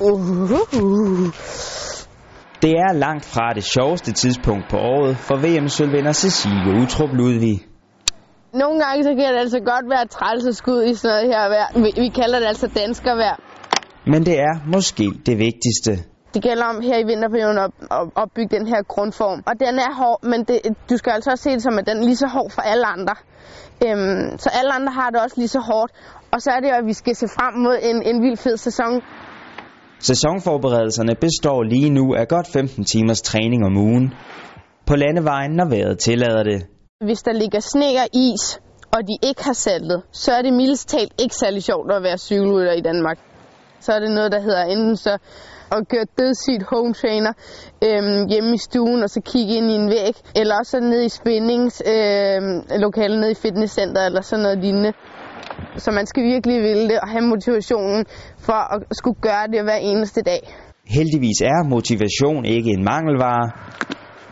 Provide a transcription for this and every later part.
Uh. Det er langt fra det sjoveste tidspunkt på året for VM-sølvvinder Cecilie Utrup Ludvig. Nogle gange så kan det altså godt være trælseskud i sådan noget her vejr. Vi, vi kalder det altså danskervejr. Men det er måske det vigtigste. Det gælder om her i vinterperioden at, at opbygge den her grundform. Og den er hård, men det, du skal altså også se det som, at den er lige så hård for alle andre. Øhm, så alle andre har det også lige så hårdt. Og så er det jo, at vi skal se frem mod en, en vild fed sæson. Sæsonforberedelserne består lige nu af godt 15 timers træning om ugen. På landevejen, når vejret tillader det. Hvis der ligger sne og is, og de ikke har saltet, så er det mildest talt ikke særlig sjovt at være cykelrytter i Danmark. Så er det noget, der hedder enten så at gøre dødssygt home trainer øhm, hjemme i stuen, og så kigge ind i en væg, eller også ned i spændingslokalet øhm, nede i fitnesscenter, eller sådan noget lignende. Så man skal virkelig ville det og have motivationen for at skulle gøre det hver eneste dag. Heldigvis er motivation ikke en mangelvare.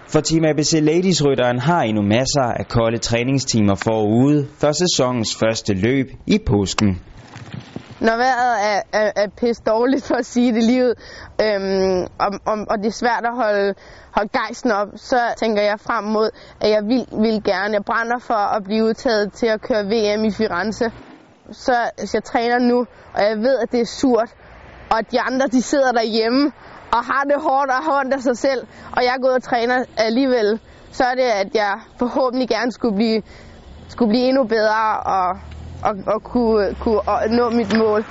For Team ABC Ladies-rytteren har endnu masser af kolde træningstimer forude for sæsonens første løb i påsken. Når vejret er, er, er pisse dårligt, for at sige det livet, øhm, og, og, og det er svært at holde, holde gejsten op, så tænker jeg frem mod, at jeg vil, vil gerne, jeg brænder for at blive udtaget til at køre VM i Firenze. Så jeg træner nu, og jeg ved, at det er surt, og at de andre de sidder derhjemme og har det hårdt og har af sig selv, og jeg går ud og træner alligevel, så er det, at jeg forhåbentlig gerne skulle blive, skulle blive endnu bedre og, og, og kunne, kunne nå mit mål.